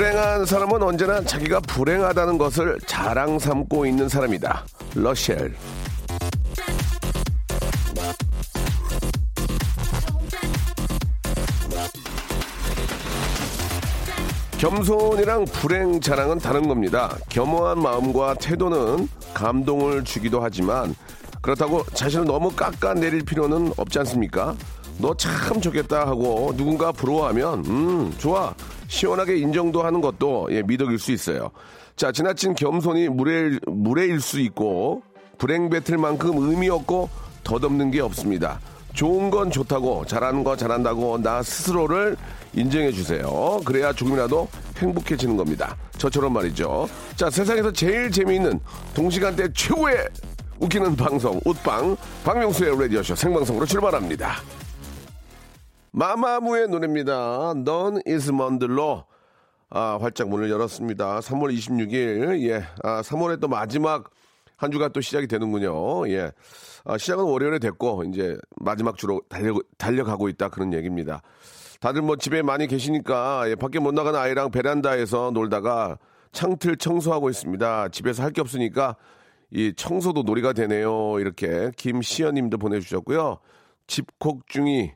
불행한 사람은 언제나 자기가 불행하다는 것을 자랑 삼고 있는 사람이다 러셀 겸손이랑 불행 자랑은 다른 겁니다. 겸허한 마음과 태도는 감동을 주기도 하지만 그렇다고 자신을 너무 깎아내릴 필요는 없지 않습니까? 너 참 좋겠다 하고 누군가 부러워하면 음 좋아 시원하게 인정도 하는 것도 예, 미덕일 수 있어요. 자 지나친 겸손이 무례, 무례일 수 있고 불행 뱉을 만큼 의미 없고 덧없는 게 없습니다. 좋은 건 좋다고 잘하는 거 잘한다고 나 스스로를 인정해 주세요. 그래야 조금이라도 행복해지는 겁니다. 저처럼 말이죠. 자 세상에서 제일 재미있는 동시간대 최고의 웃기는 방송 웃방 박명수의 라디오쇼 생방송으로 출발합니다. 마마무의 노래입니다. 넌 is 먼들로 아, 활짝 문을 열었습니다. 3월 26일 예, 아, 3월의 또 마지막 한 주가 또 시작이 되는군요. 예. 아, 시작은 월요일에 됐고, 이제 마지막 주로 달려, 달려가고 있다 그런 얘기입니다. 다들 뭐 집에 많이 계시니까, 예, 밖에 못 나가는 아이랑 베란다에서 놀다가 창틀 청소하고 있습니다. 집에서 할 게 없으니까 이 청소도 놀이가 되네요. 이렇게 김시연 님도 보내주셨고요. 집콕 중이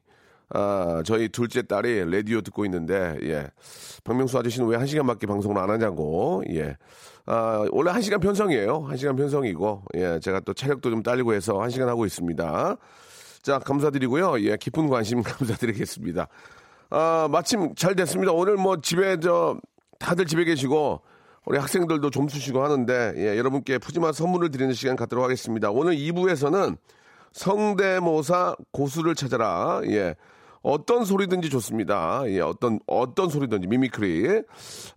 아, 저희 둘째 딸이 라디오 듣고 있는데, 예. 박명수 아저씨는 왜 한 시간밖에 방송을 안 하냐고, 예. 아, 원래 한 시간 편성이에요. 한 시간 편성이고, 예. 제가 또 체력도 좀 딸리고 해서 한 시간 하고 있습니다. 자, 감사드리고요. 예. 깊은 관심 감사드리겠습니다. 아, 마침 잘 됐습니다. 오늘 뭐 집에 저, 다들 집에 계시고, 우리 학생들도 좀 쓰시고 하는데, 예. 여러분께 푸짐한 선물을 드리는 시간 갖도록 하겠습니다. 오늘 2부에서는 성대모사 고수를 찾아라. 예. 어떤 소리든지 좋습니다. 예, 어떤, 어떤 소리든지, mimicry.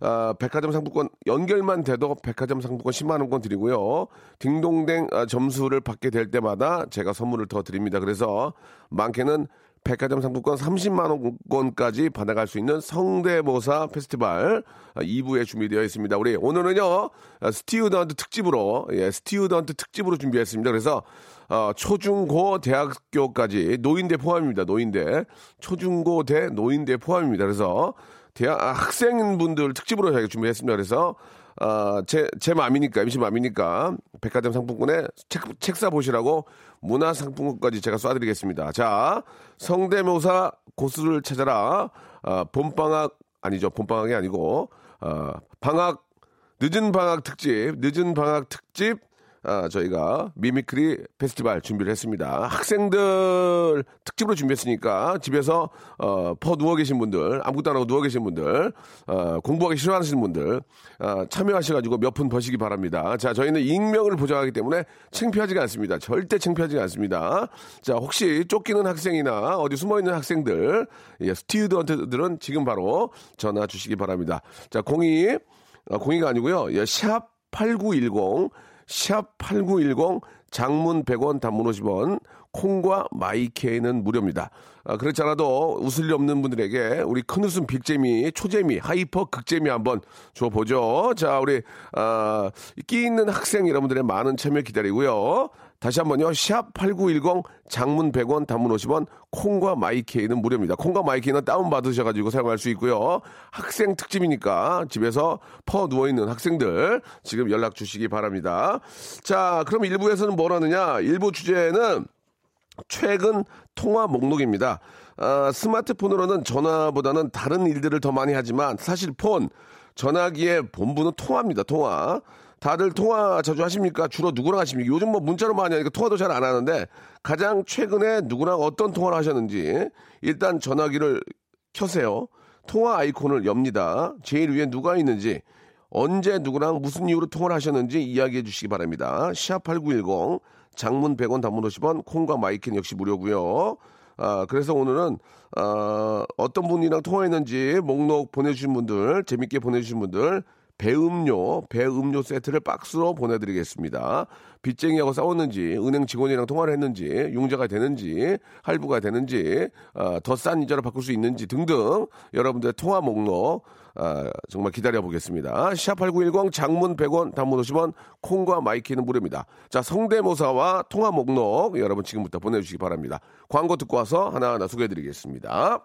아, 백화점 상품권 연결만 돼도 백화점 상품권 10만원권 드리고요. 딩동댕 아, 점수를 받게 될 때마다 제가 선물을 더 드립니다. 그래서 많게는 백화점 상품권 30만 원권까지 받아갈 수 있는 성대모사 페스티벌 2부에 준비되어 있습니다. 우리 오늘은요 student 특집으로 예, student 특집으로 준비했습니다. 그래서 어, 초중고 대학교까지 노인대 포함입니다. 노인대 초중고 대 노인대 포함입니다. 그래서 대학 아, 학생분들 특집으로 준비했습니다. 그래서 어, 제, 제 맘이니까, MC 맘이니까, 백화점 상품권에 책, 책사 보시라고 문화 상품권까지 제가 쏴드리겠습니다. 자, 성대모사 고수를 찾아라. 어, 봄방학, 아니죠. 봄방학이 아니고, 어, 방학, 늦은 방학 특집, 늦은 방학 특집, 아, 저희가 mimicry 페스티벌 준비를 했습니다. 학생들 특집으로 준비했으니까 집에서 어, 퍼 누워 계신 분들, 아무것도 안 하고 누워 계신 분들, 어, 공부하기 싫어하시는 분들 어, 참여하셔가지고 몇 푼 버시기 바랍니다. 자, 저희는 익명을 보장하기 때문에 창피하지가 않습니다. 절대 창피하지가 않습니다. 자, 혹시 쫓기는 학생이나 어디 숨어 있는 학생들, 예, student들은 지금 바로 전화 주시기 바랍니다. 자, 02, 아, 02가 아니고요. 예, 샵 8910 샵8910 장문 100원 단문 50원 콩과 마이케이는 무료입니다. 아, 그렇지 않아도 웃을 일 없는 분들에게 우리 큰 웃음 빅재미 초재미 hyper 극재미 한번 줘보죠. 자 우리 아, 끼 있는 학생 여러분들의 많은 참여 기다리고요. 다시 한번요. 샵 8910 장문 100원 단문 50원 콩과 마이케이는 무료입니다. 콩과 마이케이는 다운 받으셔 가지고 사용할 수 있고요. 학생 특집이니까 집에서 퍼 누워 있는 학생들 지금 연락 주시기 바랍니다. 자 그럼 1부에서는 뭘 하느냐 1부 주제는 최근 통화 목록입니다. 아, 스마트폰으로는 전화보다는 다른 일들을 더 많이 하지만 사실 폰, 전화기의 본부는 통화입니다. 통화. 다들 통화 자주 하십니까? 주로 누구랑 하십니까? 요즘 뭐 문자로 많이 하니까 통화도 잘 안 하는데 가장 최근에 누구랑 어떤 통화를 하셨는지 일단 전화기를 켜세요. 통화 아이콘을 엽니다. 제일 위에 누가 있는지 언제 누구랑 무슨 이유로 통화를 하셨는지 이야기해 주시기 바랍니다. 샵8910 장문 100원 단문 50원 콩과 마이킹 역시 무료고요. 아, 그래서 오늘은 어, 어떤 분이랑 통화했는지 목록 보내주신 분들, 재밌게 보내주신 분들 배음료, 배음료 세트를 박스로 보내드리겠습니다. 빚쟁이하고 싸웠는지, 은행 직원이랑 통화를 했는지, 융자가 되는지, 할부가 되는지, 어, 더싼 이자로 바꿀 수 있는지 등등 여러분들의 통화 목록 아, 정말 기다려 보겠습니다. 샵8910 장문 100원, 단문 50원, 콩과 마이케이는 무료입니다. 자, 성대모사와 통화 목록 여러분 지금부터 보내주시기 바랍니다. 광고 듣고 와서 하나하나 소개해 드리겠습니다.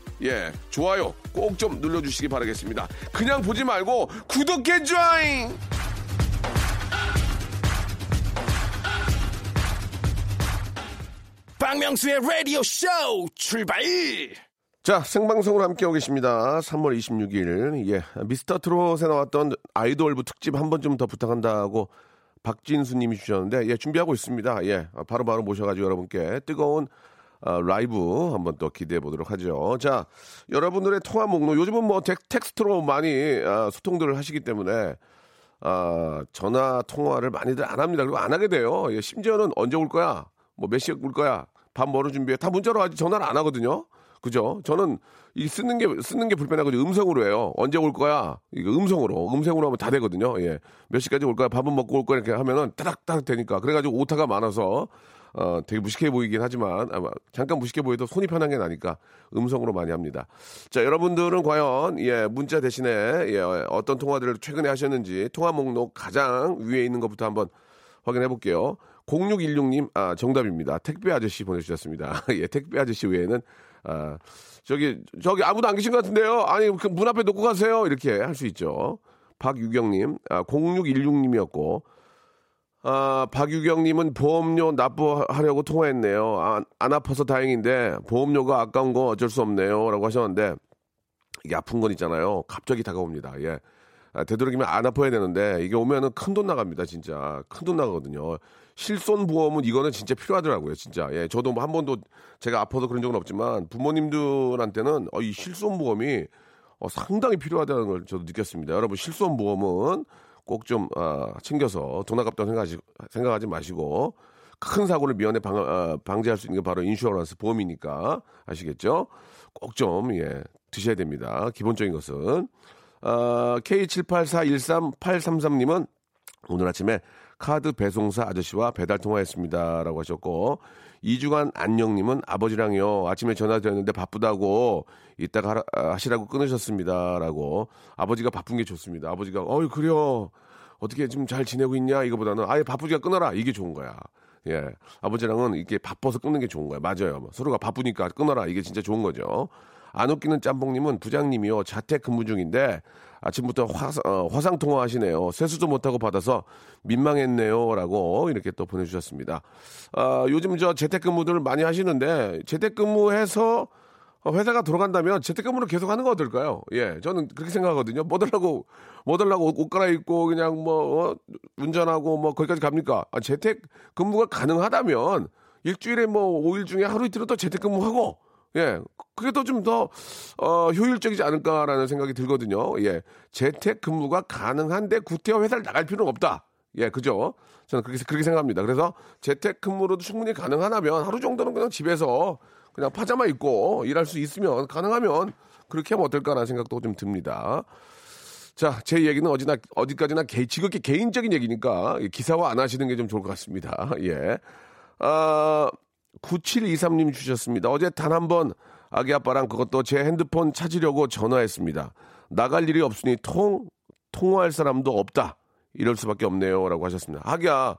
예, 좋아요 꼭 좀 눌러주시기 바라겠습니다. 그냥 보지 말고 구독해 줘잉! 박명수의 라디오 쇼 출발! 자, 생방송으로 함께하고 계십니다. 3월 26일. 예. 미스터 트롯에 나왔던 아이돌부 특집 한번좀더 부탁한다고 박진수 님이 주셨는데, 예, 준비하고 있습니다. 예. 바로바로 바로 모셔가지고 여러분께 뜨거운 어, 라이브 한번 또 기대해 보도록 하죠. 자, 여러분들의 통화 목록, 요즘은 뭐 텍, 텍스트로 많이 아, 소통들을 하시기 때문에, 아, 전화 통화를 많이들 안 합니다. 그리고 안 하게 돼요. 예, 심지어는 언제 올 거야? 뭐 몇 시에 올 거야? 밥 뭐로 준비해? 다 문자로 하지 전화를 안 하거든요. 그죠? 저는 이 쓰는 게 쓰는 게 불편하거든요. 음성으로 해요. 언제 올 거야? 이거 음성으로 음성으로 하면 다 되거든요. 예, 몇 시까지 올 거야? 밥은 먹고 올 거야? 이렇게 하면은 따닥따닥 되니까 그래가지고 오타가 많아서 어 되게 무식해 보이긴 하지만 아마 잠깐 무식해 보여도 손이 편한 게 나니까 음성으로 많이 합니다. 자, 여러분들은 과연 예 문자 대신에 예 어떤 통화들을 최근에 하셨는지 통화 목록 가장 위에 있는 것부터 한번 확인해 볼게요. 0616님, 아, 정답입니다. 택배 아저씨 보내주셨습니다. 예, 택배 아저씨 외에는 아, 저기, 저기 아무도 안 계신 것 같은데요? 아니, 그 문 앞에 놓고 가세요. 이렇게 할 수 있죠. 박유경님, 아, 0616님이었고, 아, 박유경님은 보험료 납부하려고 통화했네요. 아, 안 아파서 다행인데, 보험료가 아까운 거 어쩔 수 없네요. 라고 하셨는데, 이게 아픈 건 있잖아요. 갑자기 다가옵니다. 예. 아, 되도록이면 안 아파야 되는데, 이게 오면은 큰 돈 나갑니다. 진짜. 큰 돈 나가거든요. 실손 보험은 이거는 진짜 필요하더라고요, 진짜. 예, 저도 뭐 한 번도 제가 아파서 그런 적은 없지만 부모님들한테는 어, 이 실손 보험이 어, 상당히 필요하다는 걸 저도 느꼈습니다. 여러분 실손 보험은 꼭좀 아, 챙겨서 돈 아깝다고 생각하시, 생각하지 마시고 큰 사고를 미연에 방, 아, 방지할 수 있는 게 바로 인슈어런스 보험이니까 아시겠죠? 꼭 좀 예, 드셔야 됩니다. 기본적인 것은 아, K78413833님은 오늘 아침에 카드 배송사 아저씨와 배달 통화했습니다라고 하셨고 이주간 안녕님은 아버지랑요. 아침에 전화드렸는데 바쁘다고 이따가 아, 하시라고 끊으셨습니다라고. 아버지가 바쁜 게 좋습니다. 아버지가 어이 그래요. 어떻게 좀잘 지내고 있냐? 이거보다는 아예 바쁘지가 끊어라. 이게 좋은 거야. 예. 아버지랑은 이게 바빠서 끊는 게 좋은 거야. 맞아요. 서로가 바쁘니까 끊어라. 이게 진짜 좋은 거죠. 안 웃기는 짬뽕님은 부장님이요 자택 근무 중인데 아침부터 화상, 어, 화상 통화하시네요. 세수도 못하고 받아서 민망했네요 라고 이렇게 또 보내주셨습니다. 아, 요즘 저 재택근무들을 많이 하시는데 재택근무해서 회사가 돌아간다면 재택근무를 계속 하는 거 어떨까요? 예, 저는 그렇게 생각하거든요. 뭐 달라고, 뭐 달라고 옷 갈아입고 그냥 뭐, 어, 운전하고 뭐 거기까지 갑니까? 아, 재택근무가 가능하다면 일주일에 뭐 5일 중에 하루 이틀은 또 재택근무하고 예, 그게 더 좀 더, 어, 효율적이지 않을까라는 생각이 들거든요. 예, 재택 근무가 가능한데 구태여 회사를 나갈 필요는 없다. 예, 그죠? 저는 그렇게, 그렇게 생각합니다. 그래서 재택 근무로도 충분히 가능하다면 하루 정도는 그냥 집에서 그냥 파자마 입고 일할 수 있으면 가능하면 그렇게 하면 어떨까라는 생각도 좀 듭니다. 자, 제 얘기는 어디나, 어디까지나 개, 지극히 개인적인 얘기니까 기사화 안 하시는 게 좀 좋을 것 같습니다. 예. 아, 9723님 주셨습니다. 어제 단 한 번 아기 아빠랑 그것도 제 핸드폰 찾으려고 전화했습니다. 나갈 일이 없으니 통, 통화할 사람도 없다. 이럴 수밖에 없네요. 라고 하셨습니다. 하기야,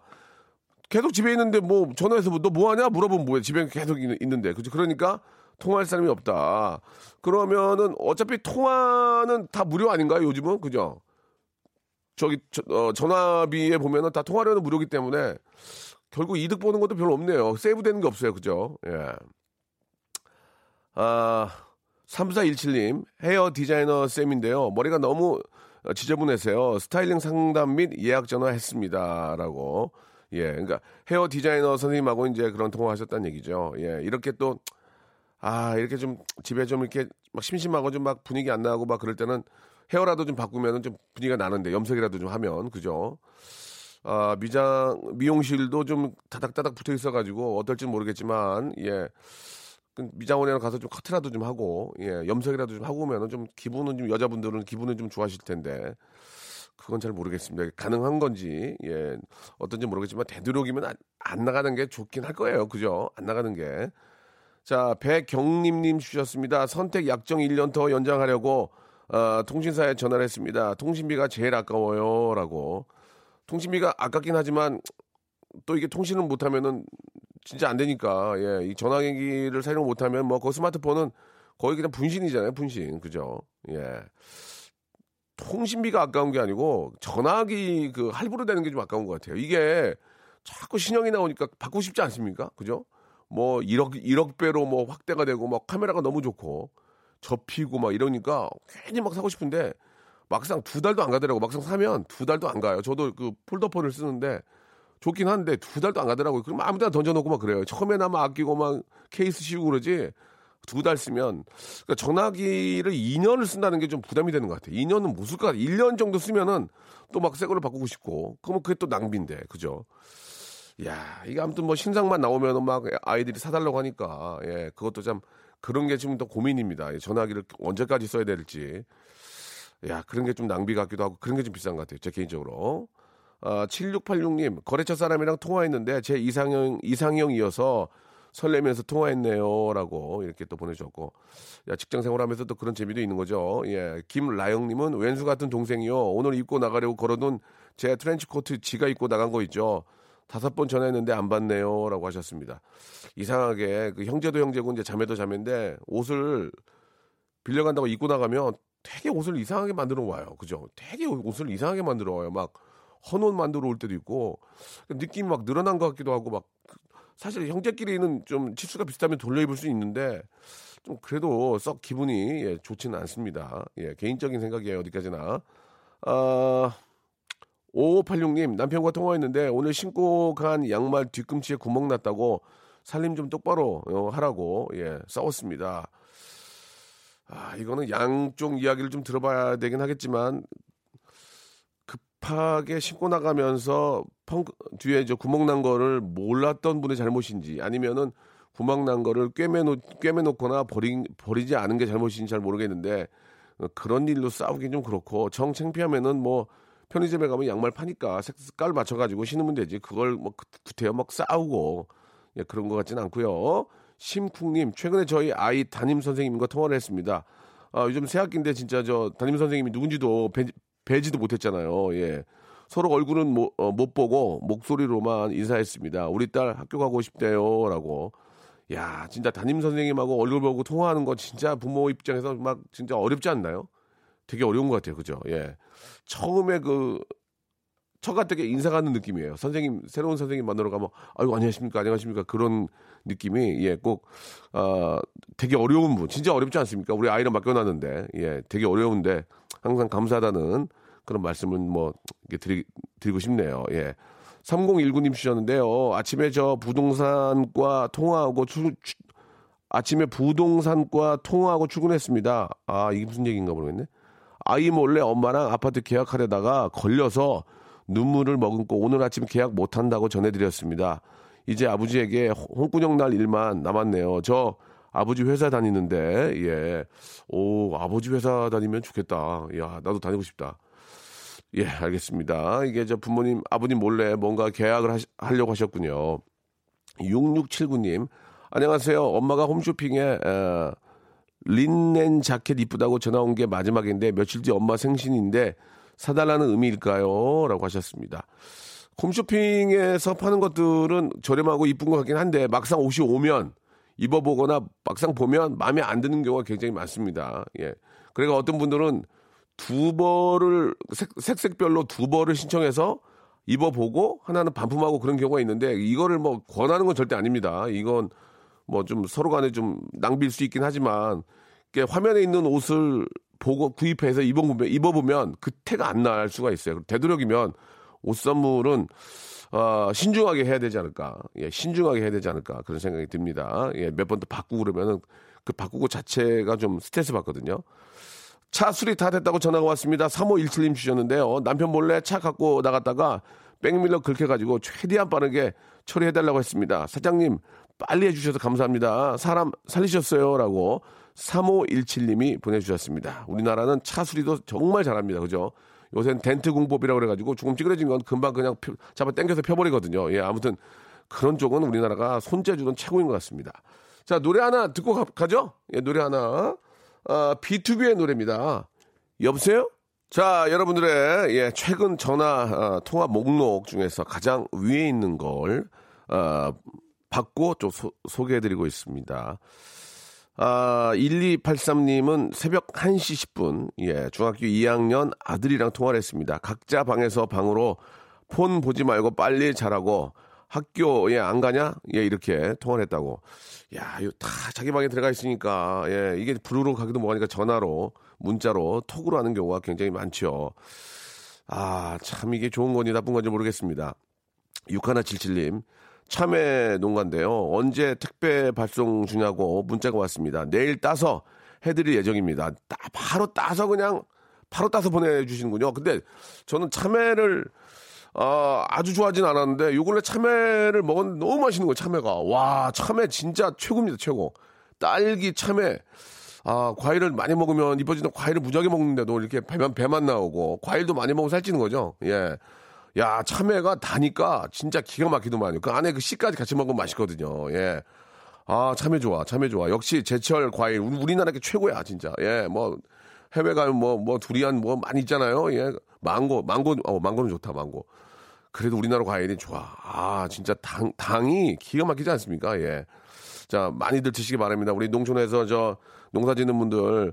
계속 집에 있는데 뭐 전화해서 너 뭐 하냐? 물어보면 뭐해. 집에 계속 있는데. 그죠? 그러니까 통화할 사람이 없다. 그러면은 어차피 통화는 다 무료 아닌가요? 요즘은? 그죠? 저기, 저, 어, 전화비에 보면은 다 통화료는 무료기 때문에 결국 이득 보는 것도 별로 없네요. 세이브 되는 게 없어요. 그죠? 예. 아, 3417님, 헤어 디자이너 쌤인데요. 머리가 너무 지저분해서요. 스타일링 상담 및 예약 전화 했습니다. 라고. 예, 그러니까 헤어 디자이너 선생님하고 이제 그런 통화하셨다는 얘기죠. 예, 이렇게 또, 아, 이렇게 좀 집에 좀 이렇게 막 심심하고 좀 막 분위기 안 나고 막 그럴 때는 헤어라도 좀 바꾸면은 좀 분위기가 나는데 염색이라도 좀 하면, 그죠? 아, 미장, 미용실도 좀 다닥다닥 붙어 있어가지고 어떨지 모르겠지만, 예. 그 미장원에 가서 좀 커트라도 좀 하고, 예, 염색이라도 좀 하고 오면은 좀 기분은 좀 여자분들은 기분은 좀 좋아하실 텐데, 그건 잘 모르겠습니다. 가능한 건지, 예, 어떤지 모르겠지만, 되도록이면 안, 안 나가는 게 좋긴 할 거예요. 그죠? 안 나가는 게. 자, 백경림님 주셨습니다. 선택 약정 1년 더 연장하려고, 어, 통신사에 전화를 했습니다. 통신비가 제일 아까워요. 라고. 통신비가 아깝긴 하지만, 또 이게 통신을 못하면은 진짜 안 되니까, 예, 이 전화기를 사용 못하면 뭐, 그 스마트폰은 거의 그냥 분신이잖아요. 분신. 그죠? 예. 통신비가 아까운 게 아니고 전화기 그 할부로 되는 게 좀 아까운 것 같아요. 이게 자꾸 신형이 나오니까 받고 싶지 않습니까? 그죠? 뭐 1억 1억 배로 뭐 확대가 되고 막 카메라가 너무 좋고 접히고 막 이러니까 괜히 막 사고 싶은데 막상 두 달도 안 가더라고. 막상 사면 두 달도 안 가요. 저도 그 폴더폰을 쓰는데 좋긴 한데 두 달도 안 가더라고요. 그럼 아무 데나 던져놓고 막 그래요. 처음에는 아마 아끼고 막 케이스 씌우고 그러지 두 달 쓰면 그러니까 전화기를 2년을 쓴다는 게 좀 부담이 되는 것 같아요. 2년은 못 쓸 것 같아요. 1년 정도 쓰면은 또 막 새 거를 바꾸고 싶고 그러면 그게 또 낭비인데 그죠? 야 이게 아무튼 뭐 신상만 나오면은 막 아이들이 사달라고 하니까 예 그것도 참 그런 게 지금 더 고민입니다. 이 전화기를 언제까지 써야 될지. 야, 그런 게 좀 낭비 같기도 하고 그런 게 좀 비싼 것 같아요. 제 개인적으로. 아, 7686님, 거래처 사람이랑 통화했는데 제 이상형, 이상형이어서 설레면서 통화했네요. 라고 이렇게 또 보내주셨고. 야, 직장 생활하면서 또 그런 재미도 있는 거죠. 예. 김라영님은 왼수 같은 동생이요. 오늘 입고 나가려고 걸어둔 제 트렌치 코트 지가 입고 나간 거 있죠. 다섯 번 전화했는데 안 받네요. 라고 하셨습니다. 이상하게 그 형제도 형제고 이제 자매도 자매인데 옷을 빌려간다고 입고 나가면 되게 옷을 이상하게 만들어 와요. 그죠? 되게 옷을 이상하게 만들어 와요. 막 헌옷 만들어 올 때도 있고 느낌이 막 늘어난 것 같기도 하고 막 사실 형제끼리는 좀 치수가 비슷하면 돌려 입을 수 있는데 좀 그래도 썩 기분이 예, 좋지는 않습니다. 예, 개인적인 생각이에요. 어디까지나. 아, 5586님, 남편과 통화했는데 오늘 신고 간 양말 뒤꿈치에 구멍 났다고 살림 좀 똑바로 어, 하라고 예, 싸웠습니다. 아, 이거는 양쪽 이야기를 좀 들어봐야 되긴 하겠지만 급하게 신고 나가면서 펑 뒤에 저 구멍 난 거를 몰랐던 분의 잘못인지 아니면은 구멍 난 거를 꿰매놓 꿰매놓거나 버리 버리지 않은 게 잘못인지 잘 모르겠는데 어, 그런 일로 싸우긴 좀 그렇고 정 창피하면은 뭐 편의점에 가면 양말 파니까 색깔 맞춰가지고 신으면 되지 그걸 뭐 구태여 막 싸우고 예, 그런 것 같지는 않고요. 심쿵님 최근에 저희 아이 담임 선생님과 통화를 했습니다. 아, 요즘 새학기인데 진짜 저 담임 선생님이 누군지도 배, 배지도 못했잖아요. 예. 서로 얼굴은 못, 어, 못 보고 목소리로만 인사했습니다. 우리 딸 학교 가고 싶대요 라고. 야, 진짜 담임 선생님하고 얼굴 보고 통화하는 거 진짜 부모 입장에서 막 진짜 어렵지 않나요? 되게 어려운 것 같아요. 그죠? 예. 처음에 그 처갓되게 인사하는 느낌이에요. 선생님 새로운 선생님 만나러 가면 아이고 안녕하십니까 안녕하십니까 그런 느낌이 예꼭 어, 되게 어려운 분 진짜 어렵지 않습니까? 우리 아이를 맡겨놨는데 예 되게 어려운데 항상 감사하다는 그런 말씀을 뭐 드리, 드리고 싶네요. 예. 3019님 주셨는데요. 아침에 저 부동산과 통화하고 출, 출, 아침에 부동산과 통화하고 출근했습니다. 아 이게 무슨 얘기인가 모르겠네. 아이 몰래 엄마랑 아파트 계약하려다가 걸려서 눈물을 머금고 오늘 아침 계약 못한다고 전해드렸습니다. 이제 아버지에게 홍군형 날 일만 남았네요. 저 아버지 회사 다니는데, 예. 오, 아버지 회사 다니면 좋겠다. 야, 나도 다니고 싶다. 예, 알겠습니다. 이게 저 부모님, 아버님 몰래 뭔가 계약을 하시, 하려고 하셨군요. 6679님, 안녕하세요. 엄마가 홈쇼핑에, 에, 린넨 자켓 이쁘다고 전화 온 게 마지막인데, 며칠 뒤 엄마 생신인데, 사달라는 의미일까요? 라고 하셨습니다. 홈쇼핑에서 파는 것들은 저렴하고 이쁜 것 같긴 한데 막상 옷이 오면 입어보거나 막상 보면 마음에 안 드는 경우가 굉장히 많습니다. 예. 그러니까 어떤 분들은 두 벌을 색, 색색별로 두 벌을 신청해서 입어보고 하나는 반품하고 그런 경우가 있는데 이거를 뭐 권하는 건 절대 아닙니다. 이건 뭐 좀 서로 간에 좀 낭비일 수 있긴 하지만 화면에 있는 옷을 보고 구입해서 입어보면, 입어보면 그 태가 안 날 수가 있어요. 되도록이면 옷 선물은 어, 신중하게 해야 되지 않을까. 예, 신중하게 해야 되지 않을까. 그런 생각이 듭니다. 예, 몇번더 바꾸고 그러면은 그 바꾸고 자체가 좀 스트레스 받거든요. 차 수리 다 됐다고 전화가 왔습니다. 3517님 주셨는데요. 남편 몰래 차 갖고 나갔다가 백밀러 긁혀가지고 최대한 빠르게 처리해달라고 했습니다. 사장님, 빨리 해주셔서 감사합니다. 사람 살리셨어요. 라고 3517님이 보내주셨습니다. 우리나라는 차 수리도 정말 잘합니다. 그죠? 요새는 덴트 공법이라고 그래가지고 조금 찌그러진 건 금방 그냥 펴- 잡아 당겨서 펴버리거든요. 예, 아무튼 그런 쪽은 우리나라가 손재주는 최고인 것 같습니다. 자, 노래 하나 듣고 가, 가죠? 예, 노래 하나. 아, B2B의 노래입니다. 여보세요? 자, 여러분들의 예, 최근 전화 아, 통화 목록 중에서 가장 위에 있는 걸 아, 받고 좀 소, 소개해드리고 있습니다. 아, 1283님은 새벽 1시 10분, 예, 중학교 2학년 아들이랑 통화를 했습니다. 각자 방에서 방으로 폰 보지 말고 빨리 자라고 학교에 안 가냐? 예, 이렇게 통화를 했다고. 야, 이거 다 자기 방에 들어가 있으니까, 예, 이게 부르러 가기도 뭐하니까 전화로, 문자로, 톡으로 하는 경우가 굉장히 많죠. 아, 참 이게 좋은 건지 나쁜 건지 모르겠습니다. 6177님, 참외 농가인데요. 언제 택배 발송 주냐고 문자가 왔습니다. 내일 따서 해드릴 예정입니다. 따, 바로 따서 그냥 바로 따서 보내주시는군요. 근데 저는 참외를 아, 아주 좋아하진 않았는데 요 근래 참외를 먹었는데 너무 맛있는 거예요. 참외가. 와, 참외 진짜 최고입니다. 최고. 딸기, 참외. 아, 과일을 많이 먹으면 이뻐지는 과일을 무지하게 먹는데도 이렇게 배만, 배만 나오고 과일도 많이 먹으면 살찌는 거죠. 예. 야, 참외가 다니까 진짜 기가 막히더만요. 그 안에 그 씨까지 같이 먹으면 맛있거든요. 예. 아, 참외 좋아, 참외 좋아. 역시 제철 과일. 우리, 우리나라 게 최고야, 진짜. 예, 뭐, 해외 가면 뭐, 뭐, 두리안 뭐 많이 있잖아요. 예. 망고, 망고, 어, 망고는 좋다, 망고. 그래도 우리나라 과일이 좋아. 아, 진짜 당, 당이 기가 막히지 않습니까? 예. 자, 많이들 드시기 바랍니다. 우리 농촌에서 저 농사 짓는 분들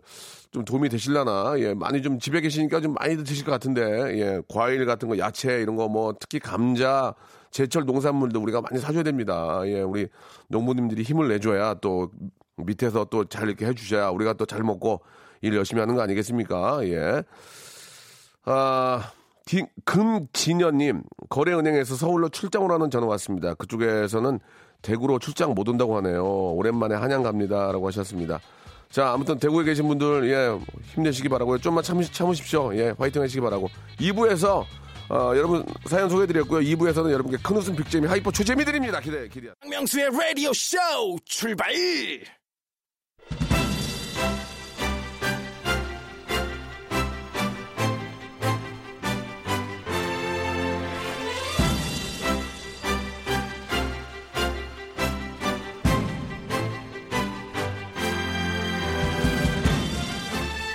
좀 도움이 되실라나? 예, 많이 좀 집에 계시니까 좀 많이들 드실 것 같은데, 예, 과일 같은 거, 야채 이런 거 뭐 특히 감자, 제철 농산물도 우리가 많이 사줘야 됩니다. 예, 우리 농부님들이 힘을 내줘야 또 밑에서 또 잘 이렇게 해주셔야 우리가 또 잘 먹고 일 열심히 하는 거 아니겠습니까? 예. 아, 디- 금진현님, 거래은행에서 서울로 출장을 하는 전화 왔습니다. 그쪽에서는 대구로 출장 못 온다고 하네요. 오랜만에 한양 갑니다 라고 하셨습니다. 자, 아무튼 대구에 계신 분들, 예, 힘내시기 바라고요. 좀만 참, 참으십시오. 예, 화이팅 하시기 바라고. 2부에서, 어, 여러분 사연 소개해드렸고요. 2부에서는 여러분께 큰 웃음 big재미 hyper 초재미 드립니다. 기대, 기대. 박명수의 라디오 쇼 출발!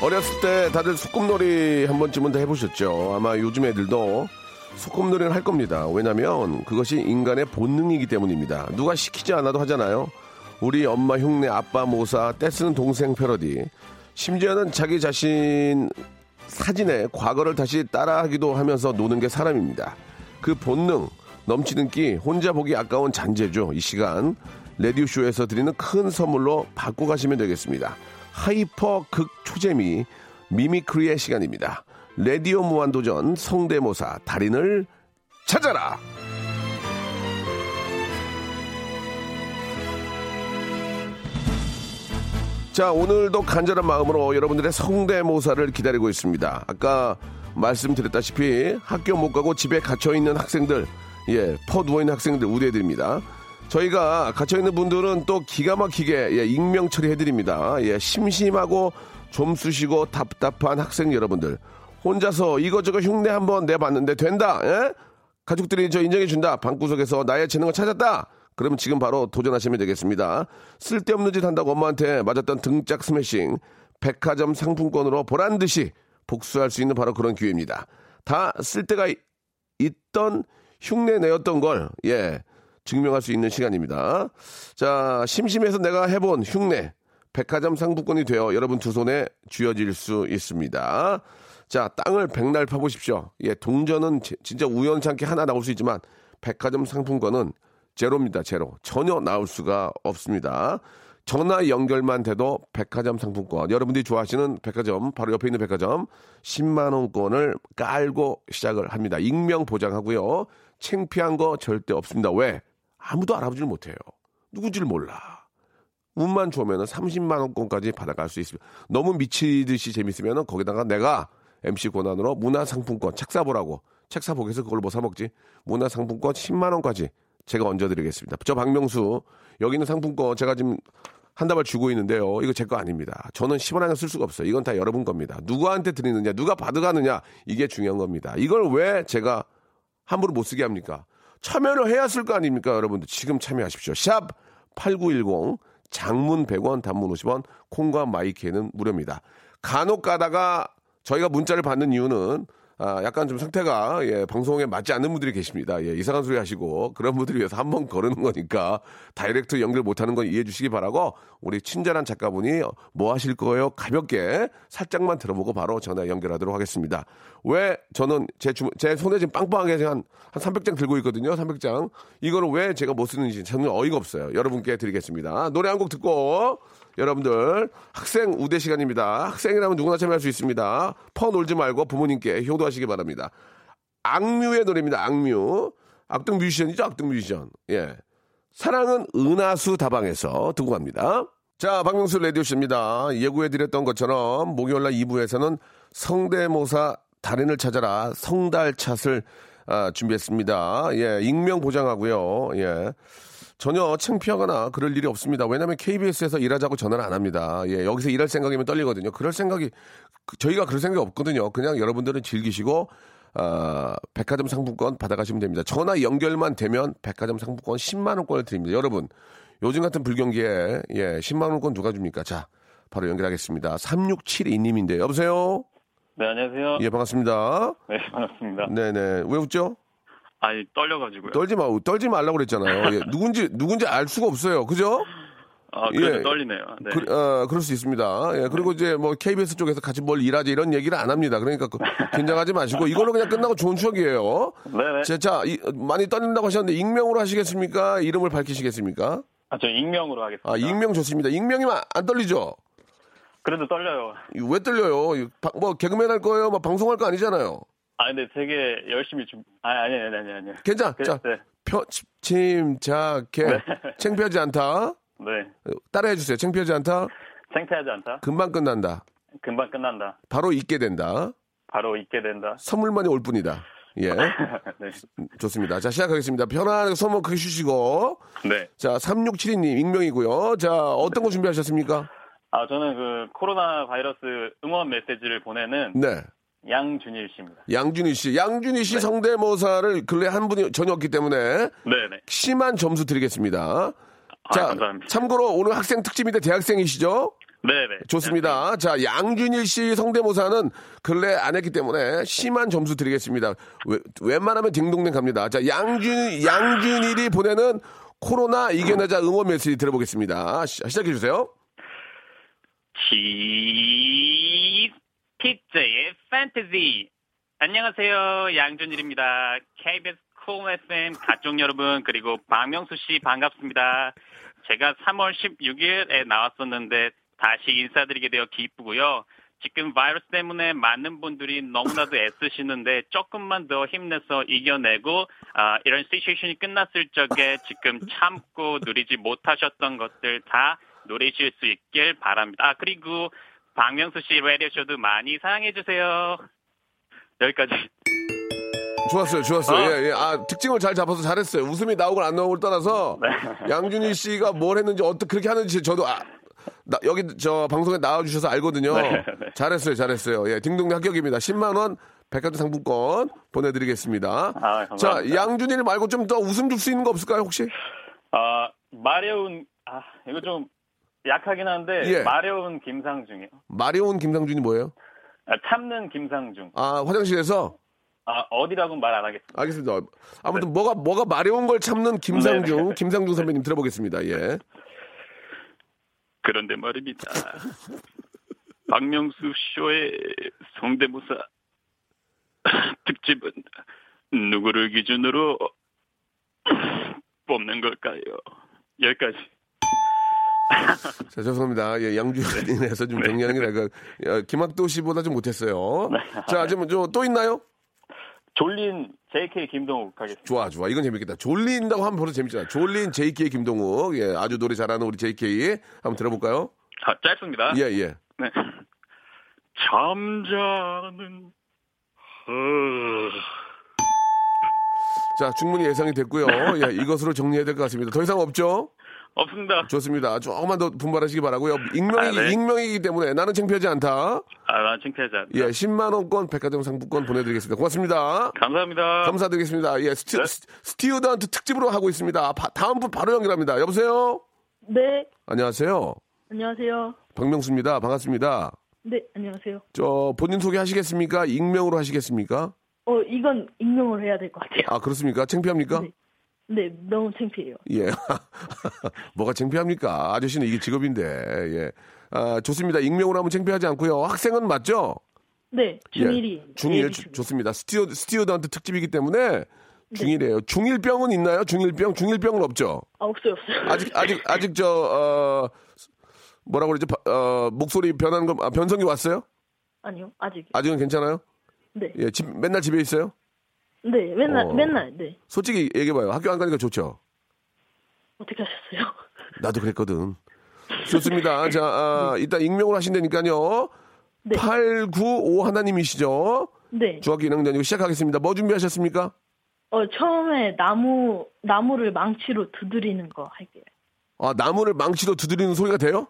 어렸을 때 다들 소꿉놀이 한 번쯤은 다 해보셨죠. 아마 요즘 애들도 소꿉놀이를 할 겁니다. 왜냐면 그것이 인간의 본능이기 때문입니다. 누가 시키지 않아도 하잖아요. 우리 엄마 흉내, 아빠 모사, 떼쓰는 동생 패러디. 심지어는 자기 자신 자신의 과거를 다시 따라하기도 하면서 노는 게 사람입니다. 그 본능, 넘치는 끼, 혼자 보기 아까운 잔재주. 이 시간 레디오쇼에서 드리는 큰 선물로 받고 가시면 되겠습니다. hyper 극 초재미 mimicry의 시간입니다. 레디오 무한도전 성대모사 달인을 찾아라. 자, 오늘도 간절한 마음으로 여러분들의 성대모사를 기다리고 있습니다. 아까 말씀드렸다시피 학교 못 가고 집에 갇혀있는 학생들, 예, 퍼 누워있는 학생들 우대해드립니다. 저희가 갇혀있는 분들은 또 기가 막히게, 예, 익명 처리해드립니다. 예, 심심하고 좀 쑤시고 답답한 학생 여러분들. 혼자서 이거저거 흉내 한번 내봤는데 된다, 예? 가족들이 저 인정해준다. 방구석에서 나의 재능을 찾았다. 그러면 지금 바로 도전하시면 되겠습니다. 쓸데없는 짓 한다고 엄마한테 맞았던 등짝 스매싱. 백화점 상품권으로 보란 듯이 복수할 수 있는 바로 그런 기회입니다. 다 쓸데가 이- 있던 흉내 내었던 걸, 예, 증명할 수 있는 시간입니다. 자, 심심해서 내가 해본 흉내. 백화점 상품권이 되어 여러분 두 손에 쥐어질 수 있습니다. 자, 땅을 백날 파보십시오. 예, 동전은 지- 진짜 우연찮게 하나 나올 수 있지만 백화점 상품권은 제로입니다, 제로. 전혀 나올 수가 없습니다. 전화 연결만 돼도 백화점 상품권, 여러분들이 좋아하시는 백화점, 바로 옆에 있는 백화점 10만원권을 깔고 시작을 합니다. 익명 보장하고요. 창피한 거 절대 없습니다. 왜? 아무도 알아보질 못해요. 누군지를 몰라. 운만 좋으면 30만 원권까지 받아갈 수 있습니다. 너무 미치듯이 재밌으면 거기다가 내가 MC 권한으로 문화상품권 책 사보라고. 책 사보겠어 그걸 뭐 사먹지? 문화상품권 10만 원까지 제가 얹어드리겠습니다. 저 박명수 여기 있는 상품권 제가 지금 한 다발 주고 있는데요. 이거 제 거 아닙니다. 저는 10원 하나 쓸 수가 없어요. 이건 다 여러분 겁니다. 누구한테 드리느냐, 누가 받아가느냐 이게 중요한 겁니다. 이걸 왜 제가 함부로 못 쓰게 합니까? 참여를 해야 쓸 거 아닙니까, 여러분들? 지금 참여하십시오. 샵 8910 장문 100원, 단문 50원, 콩과 마이키에는 무료입니다. 간혹 가다가 저희가 문자를 받는 이유는 아, 약간 좀 상태가 예, 방송에 맞지 않는 분들이 계십니다. 예, 이상한 소리 하시고 그런 분들을 위해서 한 번 거르는 거니까 다이렉트 연결 못하는 건 이해해 주시기 바라고 우리 친절한 작가분이 뭐 하실 거예요? 가볍게 살짝만 들어보고 바로 전화 연결하도록 하겠습니다. 왜 저는 제, 주, 제 손에 지금 빵빵하게 한, 한 300장 들고 있거든요. 300장. 이거를 왜 제가 못 쓰는지 저는 어이가 없어요. 여러분께 드리겠습니다. 노래 한 곡 듣고 여러분들 학생 우대 시간입니다. 학생이라면 누구나 참여할 수 있습니다. 퍼 놀지 말고 부모님께 효도하시기 바랍니다. 악뮤의 노래입니다. 악뮤. 악동 뮤지션이죠. 악동 뮤지션. 예. 사랑은 은하수 다방에서 듣고 갑니다. 자, 박명수 라디오씨입니다. 예고해드렸던 것처럼 목요일날 2부에서는 성대모사 달인을 찾아라 성달 찻을 아, 준비했습니다. 예, 익명 보장하고요. 예. 전혀 창피하거나 그럴 일이 없습니다. 왜냐하면 KBS에서 일하자고 전화를 안 합니다. 예, 여기서 일할 생각이면 떨리거든요. 그럴 생각이 그- 저희가 그럴 생각이 없거든요. 그냥 여러분들은 즐기시고 아, 백화점 상품권 받아가시면 됩니다. 전화 연결만 되면 백화점 상품권 10만 원권을 드립니다. 여러분 요즘 같은 불경기에 예, 10만 원권 누가 줍니까? 자, 바로 연결하겠습니다. 3672님인데 여보세요. 네, 안녕하세요. 예, 반갑습니다. 네, 반갑습니다. 네네. 왜 웃죠? 아니, 떨려가지고요. 떨지 마, 떨지 말라고 그랬잖아요. 예, 누군지, 누군지 알 수가 없어요. 그죠? 아, 예. 떨리네요. 네. 그, 어, 그럴 수 있습니다. 예, 그리고 이제 뭐 KBS 쪽에서 같이 뭘 일하지 이런 얘기를 안 합니다. 그러니까 그, 긴장하지 마시고 이걸로 그냥 끝나고 좋은 추억이에요. 네네. 자, 자 이, 많이 떨린다고 하셨는데 익명으로 하시겠습니까? 이름을 밝히시겠습니까? 아, 저 익명으로 하겠습니다. 아, 익명 좋습니다. 익명이면 안 떨리죠? 그래도 떨려요. 왜 떨려요? 바- 뭐 개그맨 할 거예요? 뭐 방송할 거 아니잖아요. 아, 근데 되게 열심히 좀, 아, 아니, 아니, 아니, 아니. 괜찮아. 그, 자, 네. 표, 침착해. 창피하지 않다. 네. 따라해 주세요. 창피하지 않다. 창피하지 않다. 금방 끝난다. 금방 끝난다. 바로 잊게 된다. 바로 잊게 된다. 선물만이 올 뿐이다. 예. 네. 좋습니다. 자, 시작하겠습니다. 편안하게 손목 크게 쉬시고. 네. 자, 3672님, 익명이고요. 자, 어떤 거 준비하셨습니까? 아, 저는 그 코로나 바이러스 응원 메시지를 보내는 네. 양준일 씨입니다. 양준희 씨. 양준희 씨 성대모사를 근래 한 분이 전혀 없기 때문에 네네. 심한 점수 드리겠습니다. 아, 자, 감사합니다. 참고로 오늘 학생 특집인데 대학생이시죠? 네네. 좋습니다. 자, 양준일 씨 성대모사는 근래 안 했기 때문에 심한 점수 드리겠습니다. 왜- 웬만하면 딩동댕 갑니다. 자, 양준, 양준일이 보내는 코로나 이겨내자 응원 메시지 들어보겠습니다. 시, 작해주세요 치 피자의 판타지. 안녕하세요. 양준일입니다. KBS 쿨 FM 가족 여러분 그리고 박명수 씨 반갑습니다. 제가 3월 16일에 나왔었는데 다시 인사드리게 되어 기쁘고요. 지금 바이러스 때문에 많은 분들이 너무나도 애쓰시는데 조금만 더 힘내서 이겨내고 아, 이런 시츄에이션이 끝났을 적에 지금 참고 누리지 못하셨던 것들 다 누리실 수 있길 바랍니다. 아 그리고 박명수 씨 라디오 쇼도 많이 사랑해 주세요. 여기까지. 좋았어요, 좋았어요. 어? 예, 예. 아, 특징을 잘 잡아서 잘했어요. 웃음이 나오고 안 나오고를 떠나서 네. 양준일 씨가 뭘 했는지 어떻게 그렇게 하는지 저도 아, 나- 여기 저 방송에 나와주셔서 알거든요. 네, 네. 잘했어요, 잘했어요. 예, 딩동댕 합격입니다. 10만 원 백화점 상품권 보내드리겠습니다. 아, 자. 양준일 말고 좀 더 웃음 줄 수 있는 거 없을까요, 혹시? 아 마려운 아 이거 좀 약하긴 한데 예. 마려운 김상중이요. 마리온 김상준이 뭐예요? 아, 참는 김상중. 아, 화장실에서? 아 어디라고는 말 안 하겠습니다. 알겠습니다. 아무튼 뭐가, 뭐가 마려운 걸 참는 김상중, 네, 네. 김상중 선배님 들어보겠습니다. 예. 그런데 말입니다. 박명수 쇼의 성대모사 특집은 누구를 기준으로 뽑는 걸까요? 여기까지. 자, 죄송합니다. 예, 양주인에서 좀 정리하는 게 아니라, 그, 김학도 씨보다 좀 못했어요. 자, 지금 저또 있나요? 졸린 JK 김동욱 하겠습니다. 좋아, 좋아. 이건 재밌겠다. 졸린다고 하면 벌써 재밌잖아. 졸린 JK 김동욱. 예, 아주 노래 잘하는 우리 JK. 한번 들어볼까요? 자, 짧습니다. 예, 예. 네. 잠자는 어... 자, 충분히 예상이 됐고요. 예, 이것으로 정리해야 될 것 같습니다. 더 이상 없죠? 없습니다. 좋습니다. 조금만 더 분발하시기 바라고요. 익명이, 아, 네. 익명이기 때문에 나는 창피하지 않다. 아, 난 창피하지 않다. 예, 10만원권 백화점 상품권 보내드리겠습니다. 고맙습니다. 감사합니다. 감사드리겠습니다. 예, stu, 네. 스- student 특집으로 하고 있습니다. 바- 다음 분 바로 연결합니다. 여보세요? 네, 안녕하세요. 안녕하세요. 박명수입니다. 반갑습니다. 네, 안녕하세요. 저, 본인 소개 하시겠습니까? 익명으로 하시겠습니까? 어, 이건 익명으로 해야 될 것 같아요. 아, 그렇습니까? 창피합니까? 네. 네, 너무 창피해요. 예. 뭐가 창피합니까? 아저씨는 이게 직업인데, 예. 아, 좋습니다. 익명으로 하면 창피하지 않고요. 학생은 맞죠? 네, 중일이. 예. 중일, 예비 좋- 중일. 좋습니다. 스티어, 스티어드한테 특집이기 때문에 중일이에요. 중일병은 있나요? 중일병? 중일병은 없죠? 아, 없어요, 없어요. 아직, 아직, 아직 저, 어, 뭐라고 그러지? 바- 어, 목소리 변하는 거, 아, 변성이 왔어요? 아니요, 아직. 아직은 괜찮아요? 네. 예, 집, 맨날 집에 있어요? 네, 맨날, 어. 맨날, 네. 솔직히 얘기해봐요. 학교 안 가니까 좋죠? 어떻게 하셨어요? 나도 그랬거든. 좋습니다. 자, 아, 일단 익명으로 하신다니까요. 네. 895 하나님이시죠? 네. 중학교 1학년이고 시작하겠습니다. 뭐 준비하셨습니까? 어, 처음에 나무, 나무를 망치로 두드리는 거 할게요. 아, 나무를 망치로 두드리는 소리가 돼요?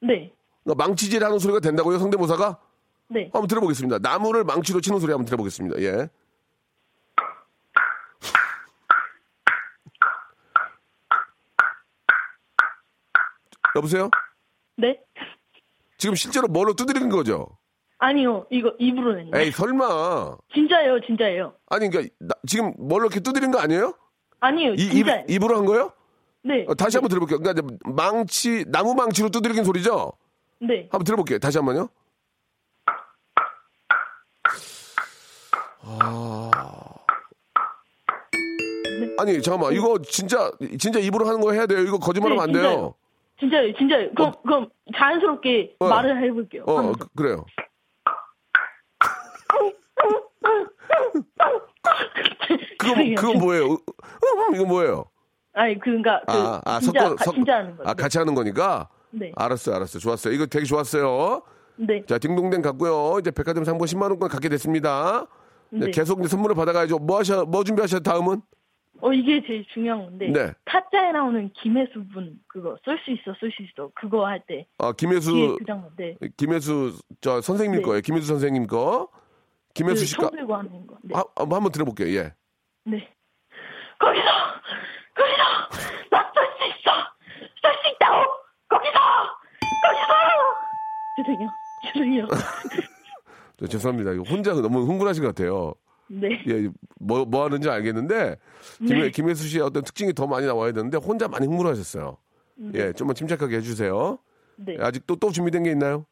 네, 그러니까 망치질 하는 소리가 된다고요? 성대모사가? 네. 한번 들어보겠습니다. 나무를 망치로 치는 소리 한번 들어보겠습니다. 예. 여보세요? 네? 지금 실제로 뭘로 두드리는 거죠? 아니요, 이거 입으로 낸 거. 에이, 설마. 진짜예요, 진짜예요. 아니, 그러니까 나- 지금 뭘로 이렇게 두드린 거 아니에요? 아니요, 이, 입, 진짜예요. 입으로 한 거예요? 네. 어, 다시 한번 들어볼게요. 그러니까 이제 망치, 나무 망치로 두드리는 소리죠? 네. 한번 들어볼게요. 다시 한 번요. 아. 아니, 잠깐만. 이거 진짜, 진짜 입으로 하는 거 해야 돼요. 이거 거짓말하면 안 네, 돼요. 진짜요, 진짜요. 그럼, 그럼 자연스럽게 어. 말을 해볼게요. 어, 하면서. 그- 그래요. 그거, 죄송해요. 그건 뭐예요? 이거 뭐예요? 아니, 그니까, 그, 아, 아, 진짜, 섞어, 가- 섞- 진짜 하는 거예요. 아, 같이 하는 거니까? 네. 알았어요, 알았어요. 좋았어요. 이거 되게 좋았어요. 네. 자, 딩동댕 갔고요. 이제 백화점 상품 10만 원권 갖게 됐습니다. 네. 계속 이제 선물을 받아가야죠. 뭐 하셔, 뭐 준비하셔, 다음은? 어, 이게 제일 중요한 건데. 네. 타짜에 나오는 김혜수 분, 그거, 쏠수 있어, 쏠수 있어. 그거 할 때. 아, 김혜수, 그 장면, 네. 김혜수, 저, 선생님 네. 거예요. 김혜수 선생님 거. 김혜수 그 씨가. 손 들고 하는 거. 네. 아, 아, 한번 들어볼게요, 예. 네. 거기서! 거기서! 나쏠수 있어! 쏠수 있다고! 거기서! 거기서! 죄송해요. 죄송해요. 저, 죄송합니다. 이거 혼자 너무 흥분하신 것 같아요. 네. 예, 뭐, 뭐 하는지 알겠는데, 김, 네. 김혜수 씨의 어떤 특징이 더 많이 나와야 되는데, 혼자 많이 흥분하셨어요. 예, 좀만 침착하게 해주세요. 네. 아직 또, 또 준비된 게 있나요?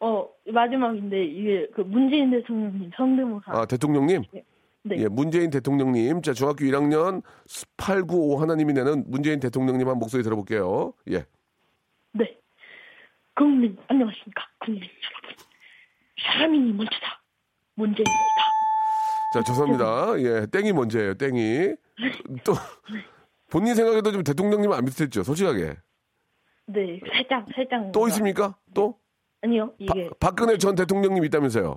어, 마지막인데, 이게 그 문재인 대통령님 성대모사. 아, 대통령님? 네. 예, 문재인 대통령님. 자, 중학교 1학년 895 하나님이 내는 문재인 대통령님 한 목소리 들어볼게요. 예. 네. 국민, 안녕하십니까. 국민 여러분. 사람이 먼저다. 문재인입니다. 자, 죄송합니다. 예, 땡이 먼저예요, 땡이. 또, 본인 생각에도 좀 대통령님 안 비슷했죠, 솔직하게. 네, 살짝, 살짝. 또 있습니까? 또? 아니요, 바- 이게. 박근혜 전 대통령님 있다면서요.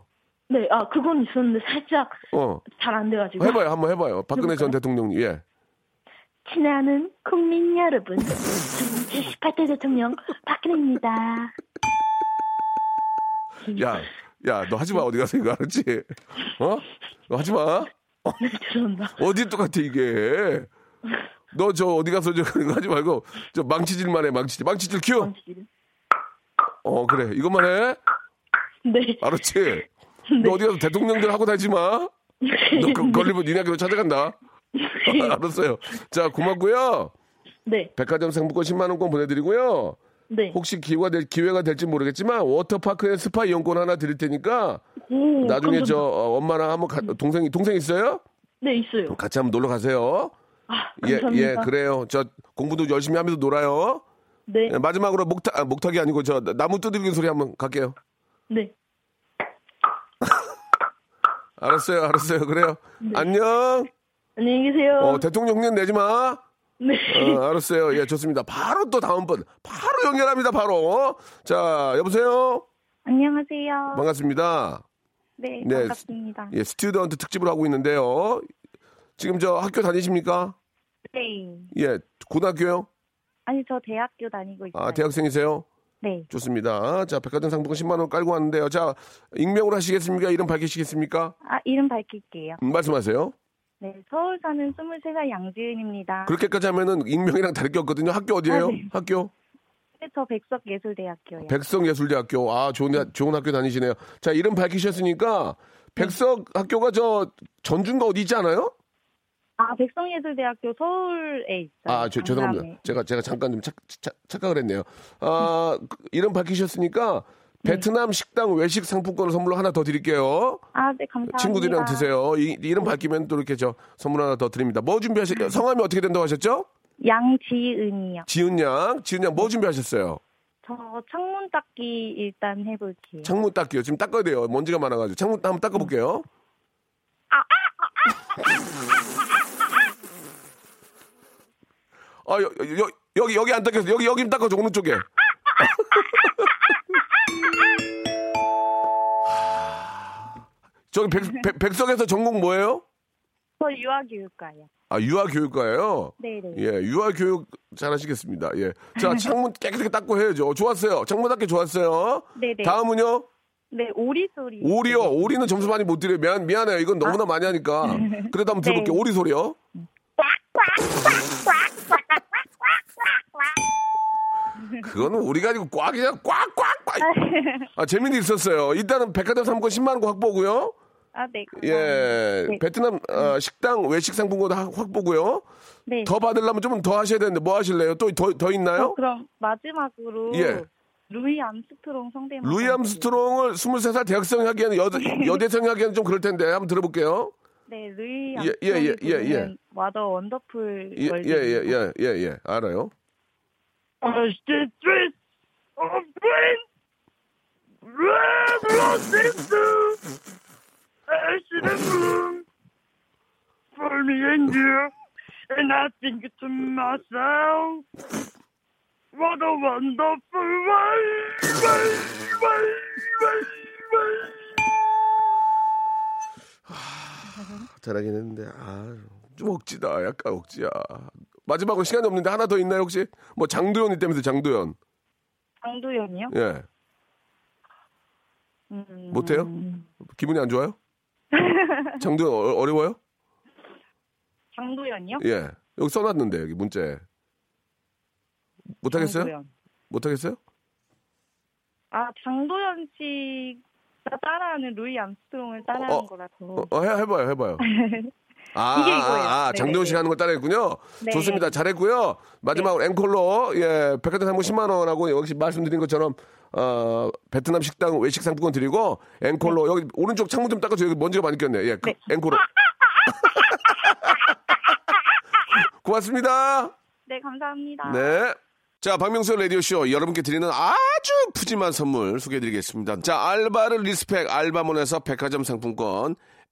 네, 아, 그건 있었는데 살짝 어. 잘 안 돼가지고. 해봐요, 한번 해봐요. 박근혜 전? 대통령님, 예. 친애하는 국민 여러분. 저는 78대 대통령 박근혜입니다. 야, 야, 너 하지 마, 어디 가서 이거 알았지? 어? 너 하지 마. 네, 죄송합니다. 어디 똑같아, 이게. 너 저 어디 가서 저 그런 거 하지 말고, 저 망치질만 해, 망치질. 망치질 큐! 어, 그래. 이것만 해. 네. 알았지? 너 어디 가서 대통령들 하고 다니지 마. 너 그, 걸리면 니네 학교로 찾아간다. 알았어요. 자, 고맙고요. 네, 백화점 상품권 10만 원권 보내드리고요. 네. 혹시 기회가 될 기회가 될지 모르겠지만 워터파크에 스파 이용권 하나 드릴 테니까 오, 나중에 감사합니다. 저 어, 엄마랑 한번 가- 동생이 동생 있어요? 네, 있어요. 같이 한번 놀러 가세요. 아, 예, 감사합니다. 예, 그래요. 저 공부도 열심히 하면서 놀아요. 네. 예, 마지막으로 목탁, 아, 목탁이 아니고 저 나무 두드리는 소리 한번 갈게요. 네. 알았어요, 알았어요. 그래요. 안녕. 안녕히 계세요. 어, 대통령 흉내 내지 마. 네. 어, 알았어요. 예, 좋습니다. 바로 또 다음 분. 바로 연결합니다, 바로. 자, 여보세요? 안녕하세요. 반갑습니다. 네, 네. 반갑습니다. 예, student 특집을 하고 있는데요. 지금 저 학교 다니십니까? 네. 예, 고등학교요? 아니, 저 대학교 다니고 있어요. 아, 대학생이세요? 네. 좋습니다. 자, 백화점 상품권 10만 원 깔고 왔는데요. 자, 익명으로 하시겠습니까? 이름 밝히시겠습니까? 아, 이름 밝힐게요. 음, 말씀하세요. 네, 서울 사는 23살 양지은입니다. 그렇게까지 하면은 익명이랑 다를 게 없거든요. 학교 어디예요? 아, 네. 학교? 네, 저 백석예술대학교요. 백석예술대학교. 아, 좋은, 대- 좋은 학교 다니시네요. 자, 이름 밝히셨으니까 백석 학교가 저 전주인가 어디 있지 않아요? 아, 백성예술대학교 서울에 있어요. 아, 저, 죄송합니다. 제가, 제가 잠깐 좀 착, 착, 착각을 했네요. 아, 그, 이름 밝히셨으니까 베트남 식당 외식 상품권을 선물로 하나 더 드릴게요. 아, 네, 감사합니다. 친구들이랑 드세요. 이, 이름 밝히면 또 이렇게 저 선물 하나 더 드립니다. 뭐 준비하셨, 성함이 어떻게 된다고 하셨죠? 양지은이요. 지은 양. 지은 양 뭐 준비하셨어요? 저 창문 닦기 일단 해볼게요. 창문 닦기요. 지금 닦아야 돼요. 먼지가 많아가지고. 창문 한번 닦아볼게요. 아, 여, 여, 여기, 여기 안 닦였어. 여기, 여기 닦아줘. 오른쪽에. 저기 백, 백, 백석에서 전공 뭐예요? 저 유아교육과요. 아, 유아교육과예요 네네. 예, 유아교육 잘하시겠습니다. 예. 자, 창문 깨끗하게 닦고 해야죠. 좋았어요. 창문 닦기 좋았어요. 네네. 다음은요? 네, 오리 소리. 오리요. 오리는 점수 많이 못 드려요. 미안, 미안해요. 이건 너무나 많이 하니까. 그래도 한번 들어볼게요. 네. 오리 소리요. 그거는 우리가 아니고 꽉이야. 꽉. 아, 재미는 있었어요. 일단은 백화점 상품권 10만 원 확보고요. 아, 네. 감사합니다. 예. 네. 베트남 어, 식당 외식 상품권 하- 확보고요. 네. 더 받으려면 좀 더 하셔야 되는데 뭐 하실래요? 또 더 더 있나요? 어, 그럼 마지막으로 예. 루이 암스트롱 성대모사. 루이 암스트롱을 23살 대학생이 하기에는 여, 여대생이 하기에는 좀 그럴 텐데 한번 들어볼게요. 네, 루이 예, 예, 예, 예, 예. 부르는 what a wonderful 예. 예, 예, 예, 예, 예. 알아요. The streets of for me and you and I think to myself what a wonderful world world world world world 잘하긴 했는데 아좀 억지다. 약간 억지야. 마지막으로 시간이 없는데 하나 더 있나요 혹시? 뭐 장도연 있다면서 장도연. 장도연이요? 예. 음, 못해요? 기분이 안 좋아요? 장도연 어, 어려워요? 장도연이요? 예. 여기 써놨는데 여기 문자에. 못하겠어요? 장도연. 못하겠어요? 아 장도연 씨가 따라하는 루이 암스트롱을 따라하는 어, 거라서 어, 어, 해, 해봐요, 해봐요. 아, 이게 아, 이거예요. 아, 아, 네, 장도연 네, 씨가 하는 걸 따라했군요. 네. 좋습니다. 잘했고요. 마지막으로 앵콜로, 예, 백화점 상품 10만 원하고 역시 말씀드린 것처럼, 어, 베트남 식당 외식 상품권 드리고, 앵콜로, 여기 오른쪽 창문 좀 닦아줘요. 여기 먼지가 많이 꼈네. 예, 그, 네. 앵콜로. 고맙습니다. 네 감사합니다. 네. 자, 박명수 라디오쇼 여러분께 드리는 아주 푸짐한 선물 소개해드리겠습니다. 자, 알바를 respect 알바몬에서 백화점 상품권,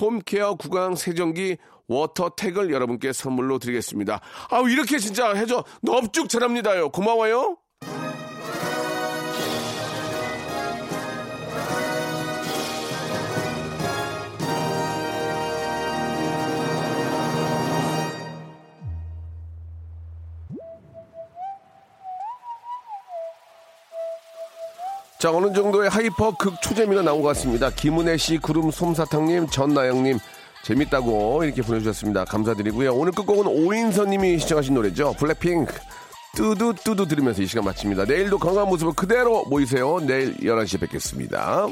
홈케어 구강 세정기 워터택을 여러분께 선물로 드리겠습니다. 아우 이렇게 진짜 해줘 넙죽 잘합니다요. 고마워요. 자, 어느 정도의 hyper 극 초재미가 나온 것 같습니다. 김은혜 씨, 구름 솜사탕님, 전나영님, 재밌다고 이렇게 보내주셨습니다. 감사드리고요. 오늘 끝곡은 오인선님이 시청하신 노래죠. 블랙핑크. 뚜두 뚜두 들으면서 이 시간 마칩니다. 내일도 건강한 모습을 그대로 모이세요. 내일 11시에 뵙겠습니다.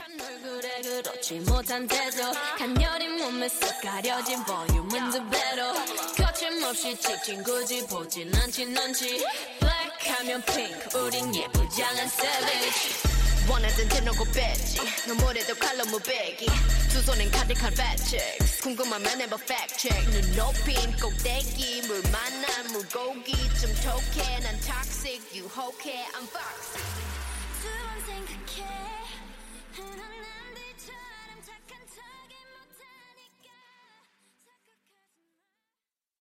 그렇지 못한 태도 간녀린 몸에 쏙 가려진 볼륨은 두 배로 거침없이 찍힌 굳이 보진 않지 넌지 블랙하면 핑크 우린 예쁘장한 savage 원하던 대놓고 뺐지 눈물에도 칼로 무배기 두 손엔 가득한 fat chicks 궁금하면 해봐 fact check. 눈 높인 꼭대기 물 만난 물고기 좀 톡해 난 toxic. 유혹해 I'm foxy. 두번 생각해 난